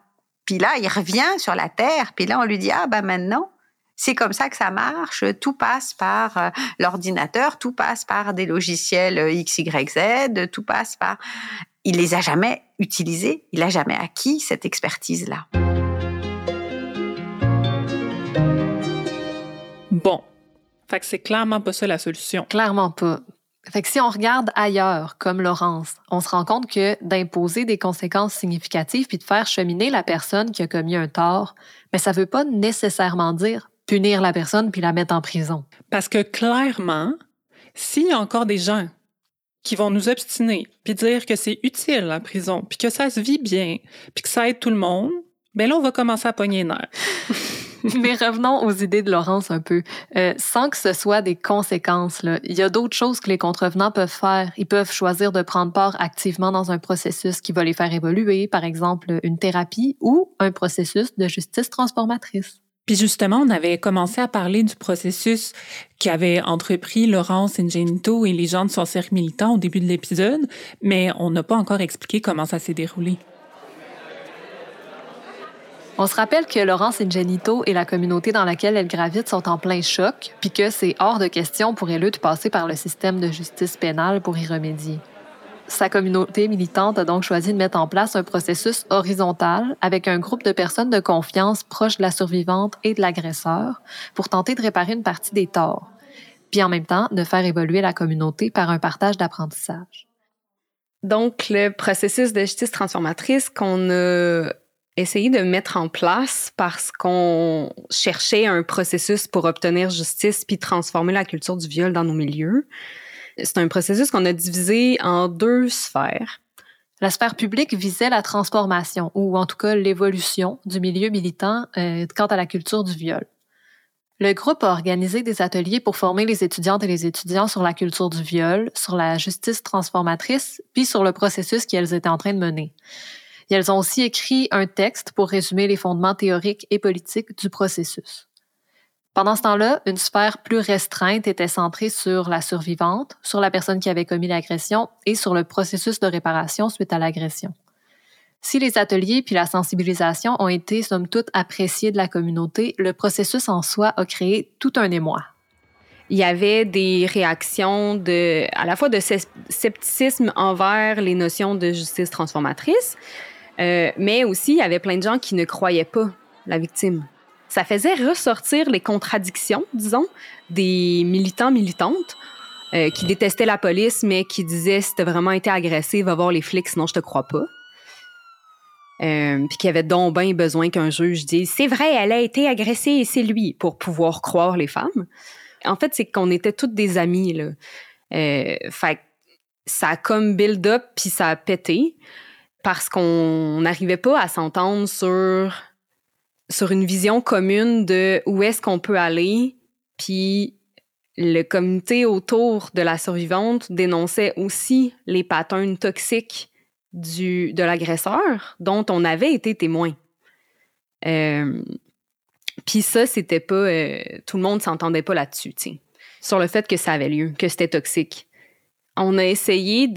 Puis là, il revient sur la Terre. Puis là, on lui dit, ah ben maintenant, c'est comme ça que ça marche. Tout passe par euh, l'ordinateur, tout passe par des logiciels euh, X, Y, Z, tout passe par. Il les a jamais utilisés, il a jamais acquis cette expertise-là. Bon. Fait que c'est clairement pas ça la solution. Clairement pas. Fait que si on regarde ailleurs, comme Laurence, on se rend compte que d'imposer des conséquences significatives puis de faire cheminer la personne qui a commis un tort, mais ça veut pas nécessairement dire punir la personne puis la mettre en prison. Parce que clairement, s'il y a encore des gens qui vont nous obstiner puis dire que c'est utile la prison puis que ça se vit bien puis que ça aide tout le monde, ben là on va commencer à pogner les nerfs. Mais revenons aux idées de Laurence un peu. Euh, sans que ce soit des conséquences, là, il y a d'autres choses que les contrevenants peuvent faire. Ils peuvent choisir de prendre part activement dans un processus qui va les faire évoluer, par exemple une thérapie ou un processus de justice transformatrice. Puis justement, on avait commencé à parler du processus qu'avait entrepris Laurence Ingenito et les gens de son militant au début de l'épisode, mais on n'a pas encore expliqué comment ça s'est déroulé. On se rappelle que Laurence Ingenito et la communauté dans laquelle elle gravite sont en plein choc, puis que c'est hors de question pour elle de passer par le système de justice pénale pour y remédier. Sa communauté militante a donc choisi de mettre en place un processus horizontal avec un groupe de personnes de confiance proches de la survivante et de l'agresseur pour tenter de réparer une partie des torts, puis en même temps de faire évoluer la communauté par un partage d'apprentissage. Donc, le processus de justice transformatrice qu'on a essayé de mettre en place parce qu'on cherchait un processus pour obtenir justice puis transformer la culture du viol dans nos milieux. C'est un processus qu'on a divisé en deux sphères. La sphère publique visait la transformation, ou en tout cas l'évolution du milieu militant euh, quant à la culture du viol. Le groupe a organisé des ateliers pour former les étudiantes et les étudiants sur la culture du viol, sur la justice transformatrice, puis sur le processus qu'elles étaient en train de mener. Et elles ont aussi écrit un texte pour résumer les fondements théoriques et politiques du processus. Pendant ce temps-là, une sphère plus restreinte était centrée sur la survivante, sur la personne qui avait commis l'agression et sur le processus de réparation suite à l'agression. Si les ateliers puis la sensibilisation ont été somme toute appréciés de la communauté, le processus en soi a créé tout un émoi. Il y avait des réactions à la fois de scepticisme envers les notions de justice transformatrice, euh, mais aussi il y avait plein de gens qui ne croyaient pas la victime ça faisait ressortir les contradictions, disons, des militants militantes euh, qui détestaient la police, mais qui disaient si t'as vraiment été agressé, va voir les flics, sinon je te crois pas. Euh, puis qui avaient donc bien besoin qu'un juge dise c'est vrai, elle a été agressée et c'est lui pour pouvoir croire les femmes. En fait, c'est qu'on était toutes des amies là. Euh, fait ça a comme build up puis ça a pété parce qu'on n'arrivait pas à s'entendre sur sur une vision commune de où est-ce qu'on peut aller, puis le comité autour de la survivante dénonçait aussi les patterns toxiques du, de l'agresseur dont on avait été témoin. Euh, puis ça, c'était pas... Euh, tout le monde s'entendait pas là-dessus, sur le fait que ça avait lieu, que c'était toxique on a essayé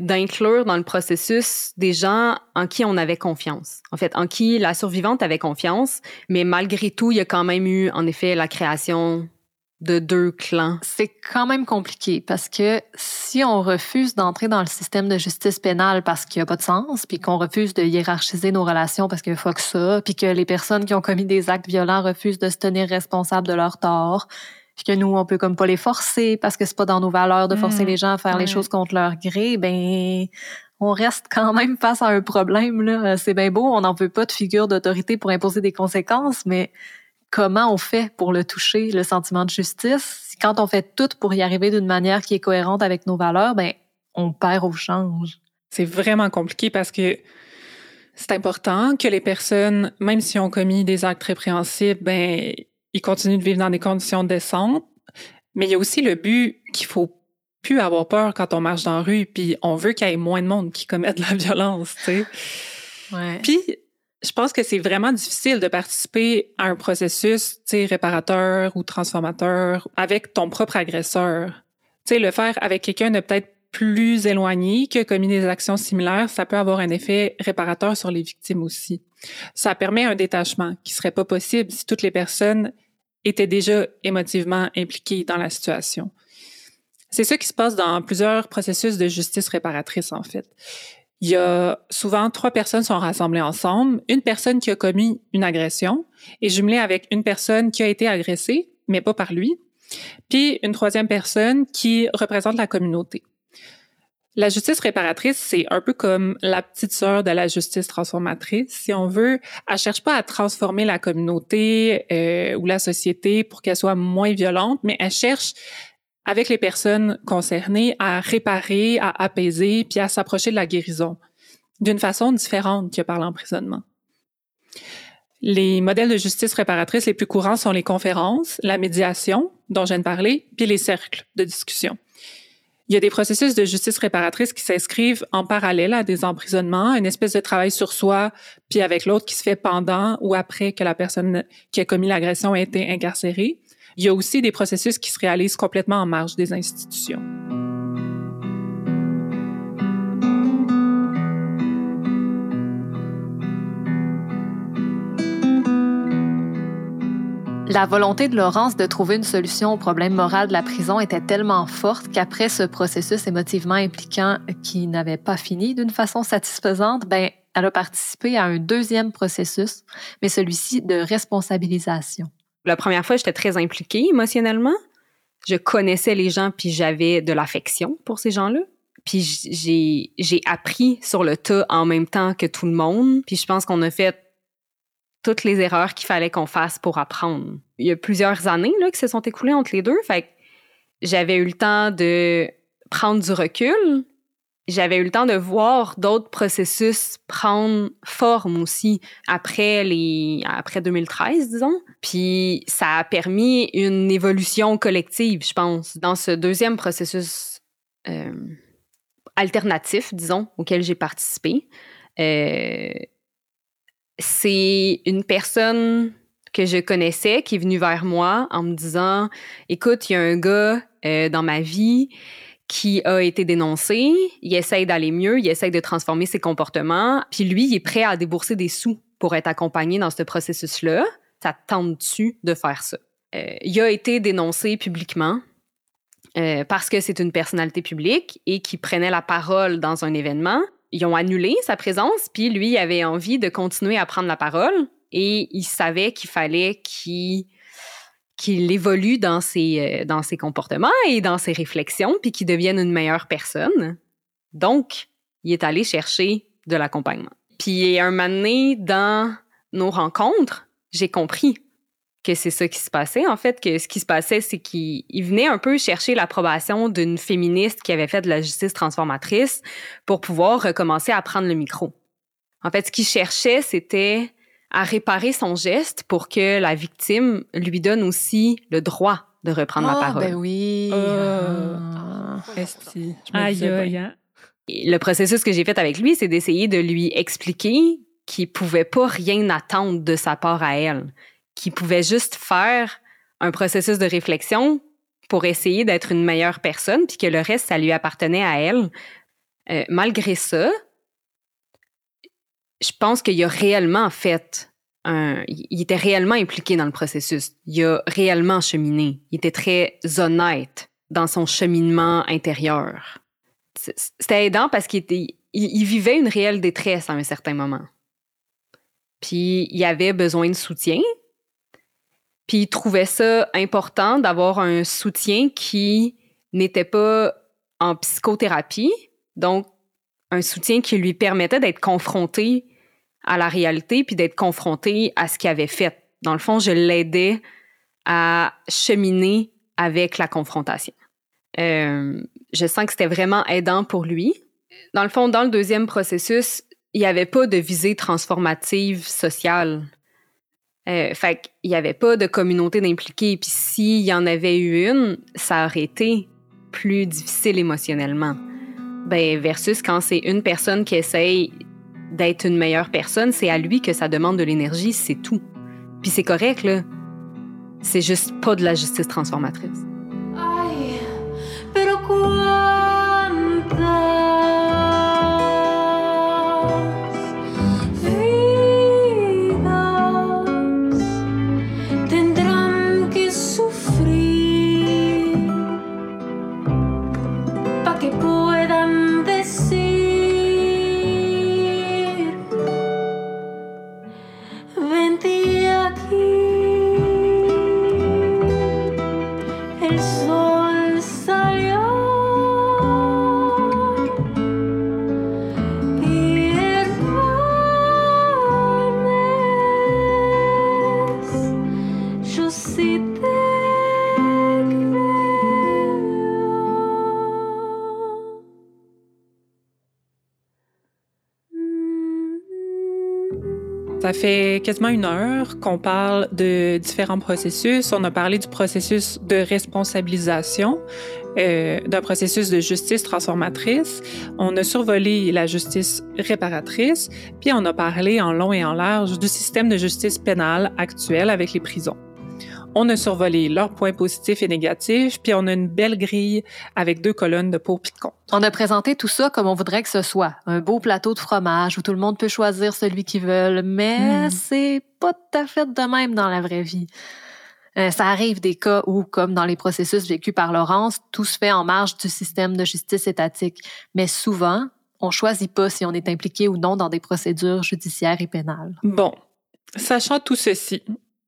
d'inclure dans le processus des gens en qui on avait confiance. En fait, en qui la survivante avait confiance, mais malgré tout, il y a quand même eu, en effet, la création de deux clans. C'est quand même compliqué parce que si on refuse d'entrer dans le système de justice pénale parce qu'il n'y a pas de sens, puis qu'on refuse de hiérarchiser nos relations parce qu'il faut que ça, puis que les personnes qui ont commis des actes violents refusent de se tenir responsables de leurs torts, puis que nous, on peut comme pas les forcer parce que c'est pas dans nos valeurs de forcer mm. les gens à faire les choses contre leur gré, ben on reste quand même face à un problème. Là. C'est bien beau, on n'en veut pas de figure d'autorité pour imposer des conséquences, mais comment on fait pour le toucher, le sentiment de justice? Quand on fait tout pour y arriver d'une manière qui est cohérente avec nos valeurs, ben on perd au change. C'est vraiment compliqué parce que c'est important que les personnes, même si ont commis des actes répréhensibles, ben ils continuent de vivre dans des conditions décentes. Mais il y a aussi le but qu'il faut plus avoir peur quand on marche dans la rue, puis on veut qu'il y ait moins de monde qui commette de la violence, tu sais. Ouais. Puis, je pense que c'est vraiment difficile de participer à un processus, tu sais, réparateur ou transformateur avec ton propre agresseur. Tu sais, le faire avec quelqu'un de peut-être plus éloigné qui a commis des actions similaires, ça peut avoir un effet réparateur sur les victimes aussi. Ça permet un détachement qui serait pas possible si toutes les personnes étaient déjà émotivement impliquées dans la situation. C'est ce qui se passe dans plusieurs processus de justice réparatrice, en fait. Il y a souvent trois personnes sont rassemblées ensemble, une personne qui a commis une agression est jumelée avec une personne qui a été agressée, mais pas par lui, puis une troisième personne qui représente la communauté. La justice réparatrice, c'est un peu comme la petite sœur de la justice transformatrice. Si on veut, elle cherche pas à transformer la communauté euh, ou la société pour qu'elle soit moins violente, mais elle cherche avec les personnes concernées à réparer, à apaiser, puis à s'approcher de la guérison d'une façon différente que par l'emprisonnement. Les modèles de justice réparatrice les plus courants sont les conférences, la médiation, dont je viens de parler, puis les cercles de discussion. Il y a des processus de justice réparatrice qui s'inscrivent en parallèle à des emprisonnements, une espèce de travail sur soi, puis avec l'autre qui se fait pendant ou après que la personne qui a commis l'agression a été incarcérée. Il y a aussi des processus qui se réalisent complètement en marge des institutions. La volonté de Laurence de trouver une solution au problème moral de la prison était tellement forte qu'après ce processus émotivement impliquant qui n'avait pas fini d'une façon satisfaisante, ben, elle a participé à un deuxième processus, mais celui-ci de responsabilisation. La première fois, j'étais très impliquée émotionnellement. Je connaissais les gens, puis j'avais de l'affection pour ces gens-là. Puis j'ai, appris sur le tas en même temps que tout le monde. Puis je pense qu'on a fait toutes les erreurs qu'il fallait qu'on fasse pour apprendre. Il y a plusieurs années là, qui se sont écoulées entre les deux. J'avais eu le temps de prendre du recul. J'avais eu le temps de voir d'autres processus prendre forme aussi après les après 2013 disons. Puis ça a permis une évolution collective, je pense, dans ce deuxième processus euh, alternatif, disons, auquel j'ai participé. Euh, c'est une personne que je connaissais qui est venue vers moi en me disant écoute, il y a un gars euh, dans ma vie qui a été dénoncé, il essaye d'aller mieux, il essaye de transformer ses comportements, puis lui, il est prêt à débourser des sous pour être accompagné dans ce processus-là. Ça tente-tu de faire ça? Euh, il a été dénoncé publiquement euh, parce que c'est une personnalité publique et qui prenait la parole dans un événement ils ont annulé sa présence, puis lui, il avait envie de continuer à prendre la parole et il savait qu'il fallait qu'il évolue dans ses, euh, dans ses comportements et dans ses réflexions, puis qu'il devienne une meilleure personne. Donc, il est allé chercher de l'accompagnement. Puis un moment donné, dans nos rencontres, j'ai compris que c'est ça qui se passait. En fait, que ce qui se passait, c'est qu'il venait un peu chercher l'approbation d'une féministe qui avait fait de la justice transformatrice pour pouvoir recommencer à prendre le micro. En fait, ce qu'il cherchait, c'était à réparer son geste pour que la victime lui donne aussi le droit de reprendre la Ah, parole. ben oui. Ah. Ah. Esti. Je me Aïe, disais aïe, le processus que j'ai fait avec lui, c'est d'essayer de lui expliquer qu'il pouvait pas rien attendre de sa part à elle, qu'il pouvait juste faire un processus de réflexion pour essayer d'être une meilleure personne, puis que le reste, ça lui appartenait à elle. Euh, malgré ça, je pense qu'il a réellement fait un, il était réellement impliqué dans le processus. Il a réellement cheminé. Il était très honnête dans son cheminement intérieur. C'était aidant parce qu'il vivait une réelle détresse à un certain moment. Puis il avait besoin de soutien. Puis il trouvait ça important d'avoir un soutien qui n'était pas en psychothérapie, donc un soutien qui lui permettait d'être confronté à la réalité puis d'être confronté à ce qu'il avait fait. Dans le fond, je l'aidais à cheminer avec la confrontation. Euh, je sens que c'était vraiment aidant pour lui. Dans le fond, dans le deuxième processus, il n'y avait pas de visée transformative sociale. Euh, fait qu'il n'y avait pas de communauté d'impliqués. Puis s'il y en avait eu une, ça aurait été plus difficile émotionnellement. Ben, versus quand c'est une personne qui essaye d'être une meilleure personne, c'est à lui que ça demande de l'énergie, c'est tout. Puis c'est correct, là. C'est juste pas de la justice transformatrice. Ay, pero Ça fait quasiment une heure qu'on parle de différents processus. On a parlé du processus de responsabilisation, euh, d'un processus de justice transformatrice. On a survolé la justice réparatrice, puis on a parlé en long et en large du système de justice pénale actuel avec les prisons. On a survolé leurs points positifs et négatifs, puis on a une belle grille avec deux colonnes de pour puis de contre. On a présenté tout ça comme on voudrait que ce soit. Un beau plateau de fromage où tout le monde peut choisir celui qu'ils veulent, mais Mm. c'est pas tout à fait de même dans la vraie vie. Euh, ça arrive des cas où, comme dans les processus vécus par Laurence, tout se fait en marge du système de justice étatique. Mais souvent, on choisit pas si on est impliqué ou non dans des procédures judiciaires et pénales. Bon, sachant tout ceci,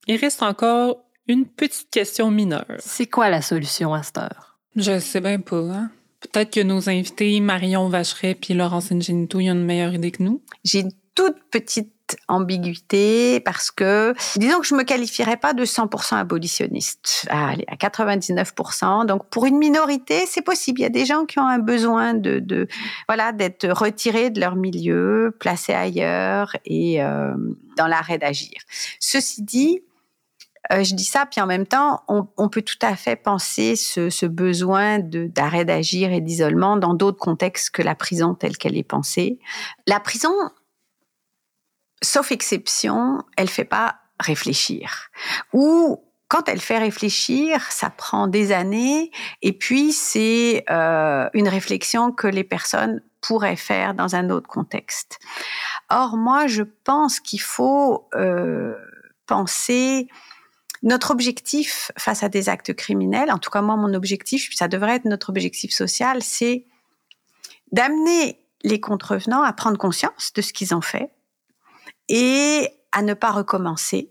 il reste encore une petite question mineure. C'est quoi la solution à cette heure? Je sais bien pas, hein? Peut-être que nos invités, Marion Vacheret puis Laurence Ingenito, ils ont une meilleure idée que nous. J'ai une toute petite ambiguïté parce que, disons que je me qualifierais pas de 100% abolitionniste. Ah, Allez, à 99%. Donc, pour une minorité, c'est possible. Il y a des gens qui ont un besoin de, de voilà, d'être retirés de leur milieu, placés ailleurs et euh, dans l'arrêt d'agir. Ceci dit, euh, je dis ça, puis en même temps, on, on peut tout à fait penser ce, ce besoin d'arrêt d'agir et d'isolement dans d'autres contextes que la prison telle qu'elle est pensée. La prison, sauf exception, elle fait pas réfléchir. Ou quand elle fait réfléchir, ça prend des années, et puis c'est euh, une réflexion que les personnes pourraient faire dans un autre contexte. Or, moi, je pense qu'il faut euh, penser notre objectif face à des actes criminels, en tout cas moi, mon objectif, ça devrait être notre objectif social, c'est d'amener les contrevenants à prendre conscience de ce qu'ils ont fait et à ne pas recommencer,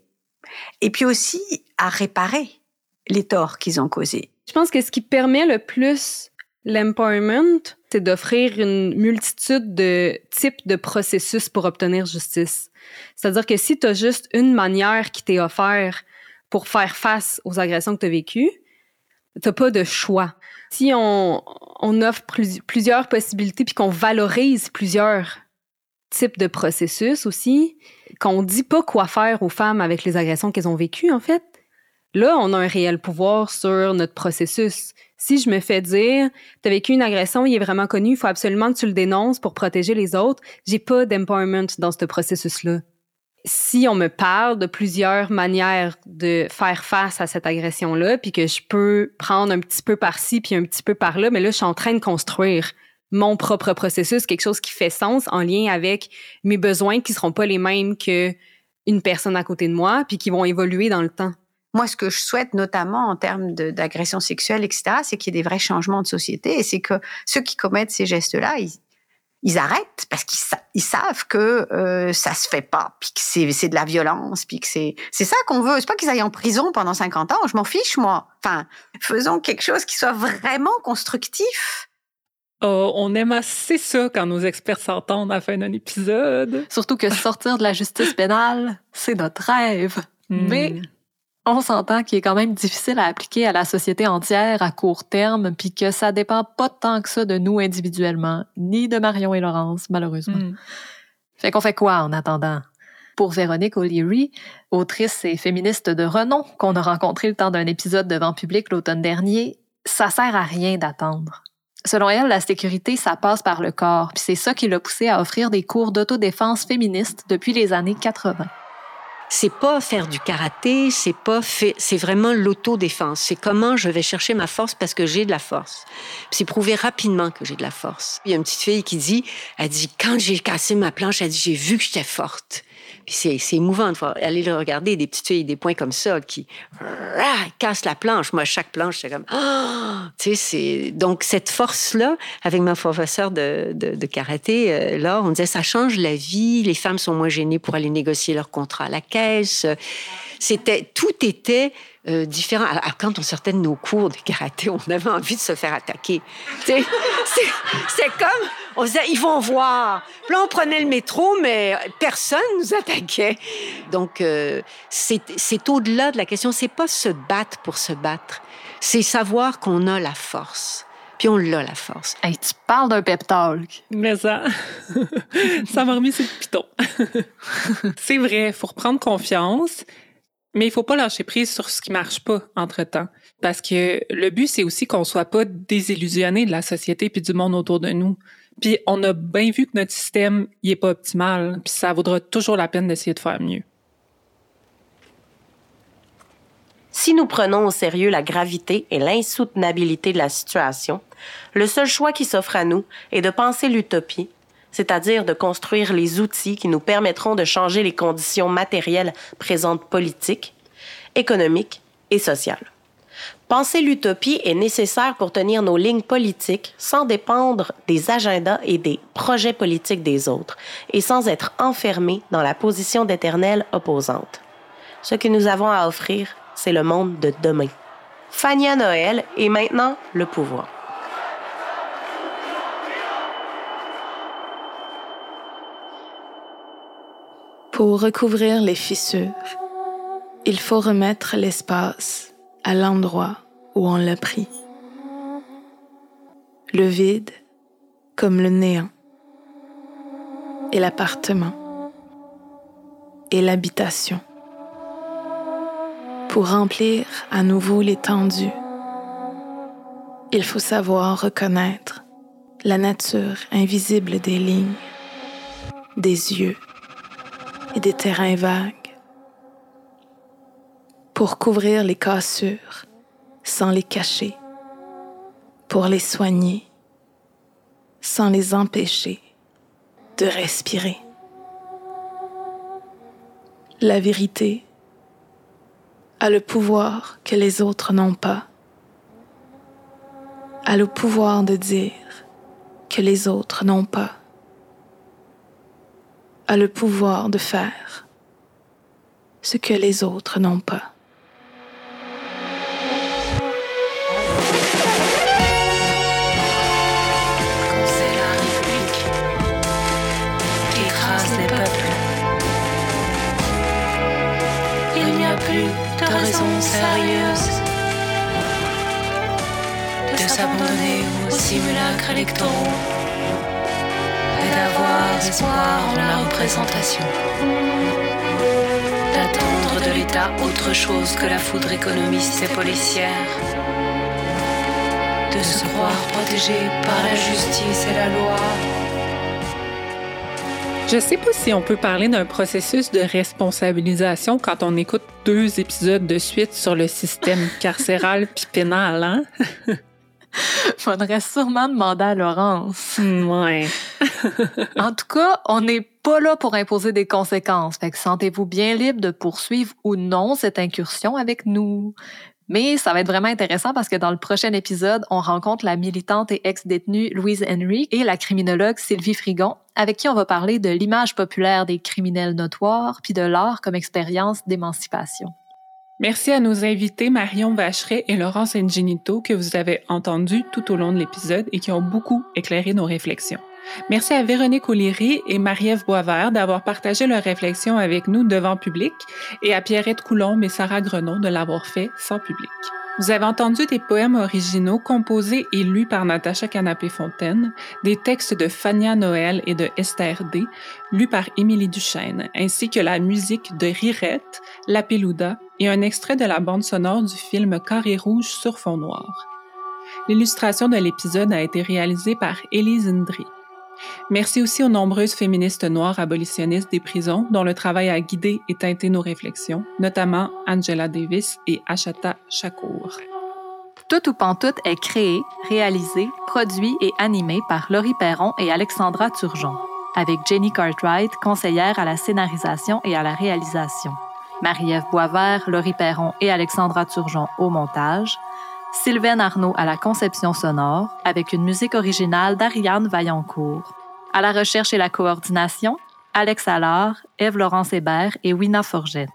et puis aussi à réparer les torts qu'ils ont causés. Je pense que ce qui permet le plus l'empowerment, c'est d'offrir une multitude de types de processus pour obtenir justice. C'est-à-dire que si tu as juste une manière qui t'est offerte pour faire face aux agressions que tu as vécues, tu pas de choix. Si on, offre plus- plusieurs possibilités puis qu'on valorise plusieurs types de processus aussi, qu'on dit pas quoi faire aux femmes avec les agressions qu'elles ont vécues, en fait, là, on a un réel pouvoir sur notre processus. Si je me fais dire, t'as vécu une agression, il est vraiment connu, il faut absolument que tu le dénonces pour protéger les autres, j'ai pas d'empowerment dans ce processus-là. Si on me parle de plusieurs manières de faire face à cette agression-là, puis que je peux prendre un petit peu par-ci puis un petit peu par-là, mais là, je suis en train de construire mon propre processus, quelque chose qui fait sens en lien avec mes besoins qui seront pas les mêmes que une personne à côté de moi, puis qui vont évoluer dans le temps. Moi, ce que je souhaite, notamment en termes d'agression sexuelle, etc., c'est qu'il y ait des vrais changements de société et c'est que ceux qui commettent ces gestes-là, ils, ils arrêtent parce qu'ils sa- ils savent que euh, ça se fait pas, puis que c'est c'est de la violence, puis que c'est c'est ça qu'on veut. C'est pas qu'ils aillent en prison pendant 50 ans. Je m'en fiche, moi. Enfin, faisons quelque chose qui soit vraiment constructif. Oh, on aime assez ça quand nos experts s'entendent à la fin d'un épisode. Surtout que sortir de la justice pénale, c'est notre rêve. Hmm. Mais on s'entend qu'il est quand même difficile à appliquer à la société entière à court terme, puis que ça dépend pas tant que ça de nous individuellement, ni de Marion et Laurence, malheureusement. Hmm. Fait qu'on fait quoi en attendant? Pour Véronique O'Leary, autrice et féministe de renom qu'on a rencontré le temps d'un épisode devant public l'automne dernier, ça sert à rien d'attendre. Selon elle, la sécurité, ça passe par le corps, puis c'est ça qui l'a poussé à offrir des cours d'autodéfense féministe depuis les années 80. C'est pas faire du karaté, c'est pas fait, c'est vraiment l'autodéfense. C'est comment je vais chercher ma force parce que j'ai de la force. C'est prouver rapidement que j'ai de la force. Il y a une petite fille qui dit, elle dit, quand j'ai cassé ma planche, elle dit, j'ai vu que j'étais forte. C'est, c'est émouvant de voir, aller le regarder, des petites filles, des points comme ça, qui rah, cassent la planche. Moi, chaque planche, c'est comme, ah! tu sais, donc cette force-là, avec ma professeure de, de, de karaté, euh, là, on disait, ça change la vie, les femmes sont moins gênées pour aller négocier leur contrat à la caisse. C'était, tout était euh, différent. Alors, quand on sortait de nos cours de karaté, on avait envie de se faire attaquer. Tu sais, c'est, c'est comme, on disait, ils vont voir. Puis là, on prenait le métro, mais personne nous attaquait. Donc, euh, c'est, c'est au-delà de la question. C'est pas se battre pour se battre. C'est savoir qu'on a la force. Puis on l'a, la force. Hey, tu parles d'un pep talk. Mais ça, ça m'a remis sur le piton. C'est vrai, il faut reprendre confiance, mais il faut pas lâcher prise sur ce qui marche pas entre-temps. Parce que le but, c'est aussi qu'on soit pas désillusionné de la société puis du monde autour de nous. Puis on a bien vu que notre système, il est pas optimal, puis ça vaudra toujours la peine d'essayer de faire mieux. Si nous prenons au sérieux la gravité et l'insoutenabilité de la situation, le seul choix qui s'offre à nous est de penser l'utopie, c'est-à-dire de construire les outils qui nous permettront de changer les conditions matérielles présentes politiques, économiques et sociales. Penser l'utopie est nécessaire pour tenir nos lignes politiques sans dépendre des agendas et des projets politiques des autres et sans être enfermés dans la position d'éternelle opposante. Ce que nous avons à offrir, c'est le monde de demain. Fania Noël est maintenant le pouvoir. Pour recouvrir les fissures, il faut remettre l'espace à l'endroit où on l'a pris. Le vide comme le néant et l'appartement et l'habitation. Pour remplir à nouveau l'étendue, il faut savoir reconnaître la nature invisible des lignes, des yeux et des terrains vagues. Pour couvrir les cassures sans les cacher, pour les soigner sans les empêcher de respirer. La vérité a le pouvoir que les autres n'ont pas, a le pouvoir de dire que les autres n'ont pas, le pouvoir de faire ce que les autres n'ont pas. Quand c'est la République qui écrase les peuples. Il n'y a plus de raison sérieuse de s'abandonner aux simulacres électoraux espoir en la représentation. D'attendre de l'État autre chose que la foudre économiste et policière. De se croire protégé par la justice et la loi. Je sais pas si on peut parler d'un processus de responsabilisation quand on écoute deux épisodes de suite sur le système carcéral puis pénal, hein? Faudrait sûrement demander à Laurence. Ouais. En tout cas, on n'est pas là pour imposer des conséquences. Fait que sentez-vous bien libre de poursuivre ou non cette incursion avec nous. Mais ça va être vraiment intéressant parce que dans le prochain épisode, on rencontre la militante et ex-détenue Louise Henry et la criminologue Sylvie Frigon, avec qui on va parler de l'image populaire des criminels notoires puis de l'art comme expérience d'émancipation. Merci à nos invités Marion Vacheret et Laurence Ingenito que vous avez entendus tout au long de l'épisode et qui ont beaucoup éclairé nos réflexions. Merci à Véronique O'Leary et Marie-Ève Boisvert d'avoir partagé leurs réflexions avec nous devant public et à Pierrette Coulombe et Sarah Grenon de l'avoir fait sans public. Vous avez entendu des poèmes originaux composés et lus par Natacha Canapé-Fontaine, des textes de Fania Noël et de Esther D, lus par Émilie Duchesne, ainsi que la musique de Rirette, La Peluda et un extrait de la bande sonore du film Carré rouge sur fond noir. L'illustration de l'épisode a été réalisée par Élise Indry. Merci aussi aux nombreuses féministes noires abolitionnistes des prisons dont le travail a guidé et teinté nos réflexions, notamment Angela Davis et Ashata Shakur. Tout ou Pantoute est créé, réalisé, produit et animé par Laurie Perron et Alexandra Turgeon, avec Jenny Cartwright, conseillère à la scénarisation et à la réalisation, Marie-Ève Boisvert, Laurie Perron et Alexandra Turgeon au montage, Sylvaine Arnaud à la conception sonore, avec une musique originale d'Ariane Vaillancourt. À la recherche et la coordination, Alex Allard, Ève-Laurence Hébert et Wina Forget.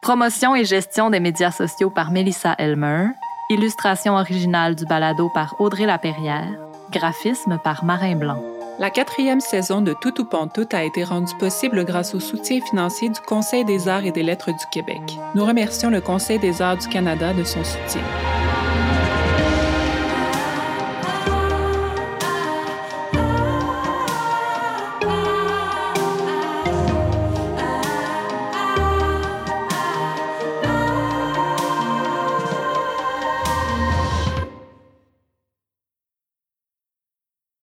Promotion et gestion des médias sociaux par Melissa Elmer. Illustration originale du balado par Audrey Laperrière. Graphisme par Marin Blanc. La quatrième saison de Tout ou Pantoute a été rendue possible grâce au soutien financier du Conseil des arts et des lettres du Québec. Nous remercions le Conseil des arts du Canada de son soutien.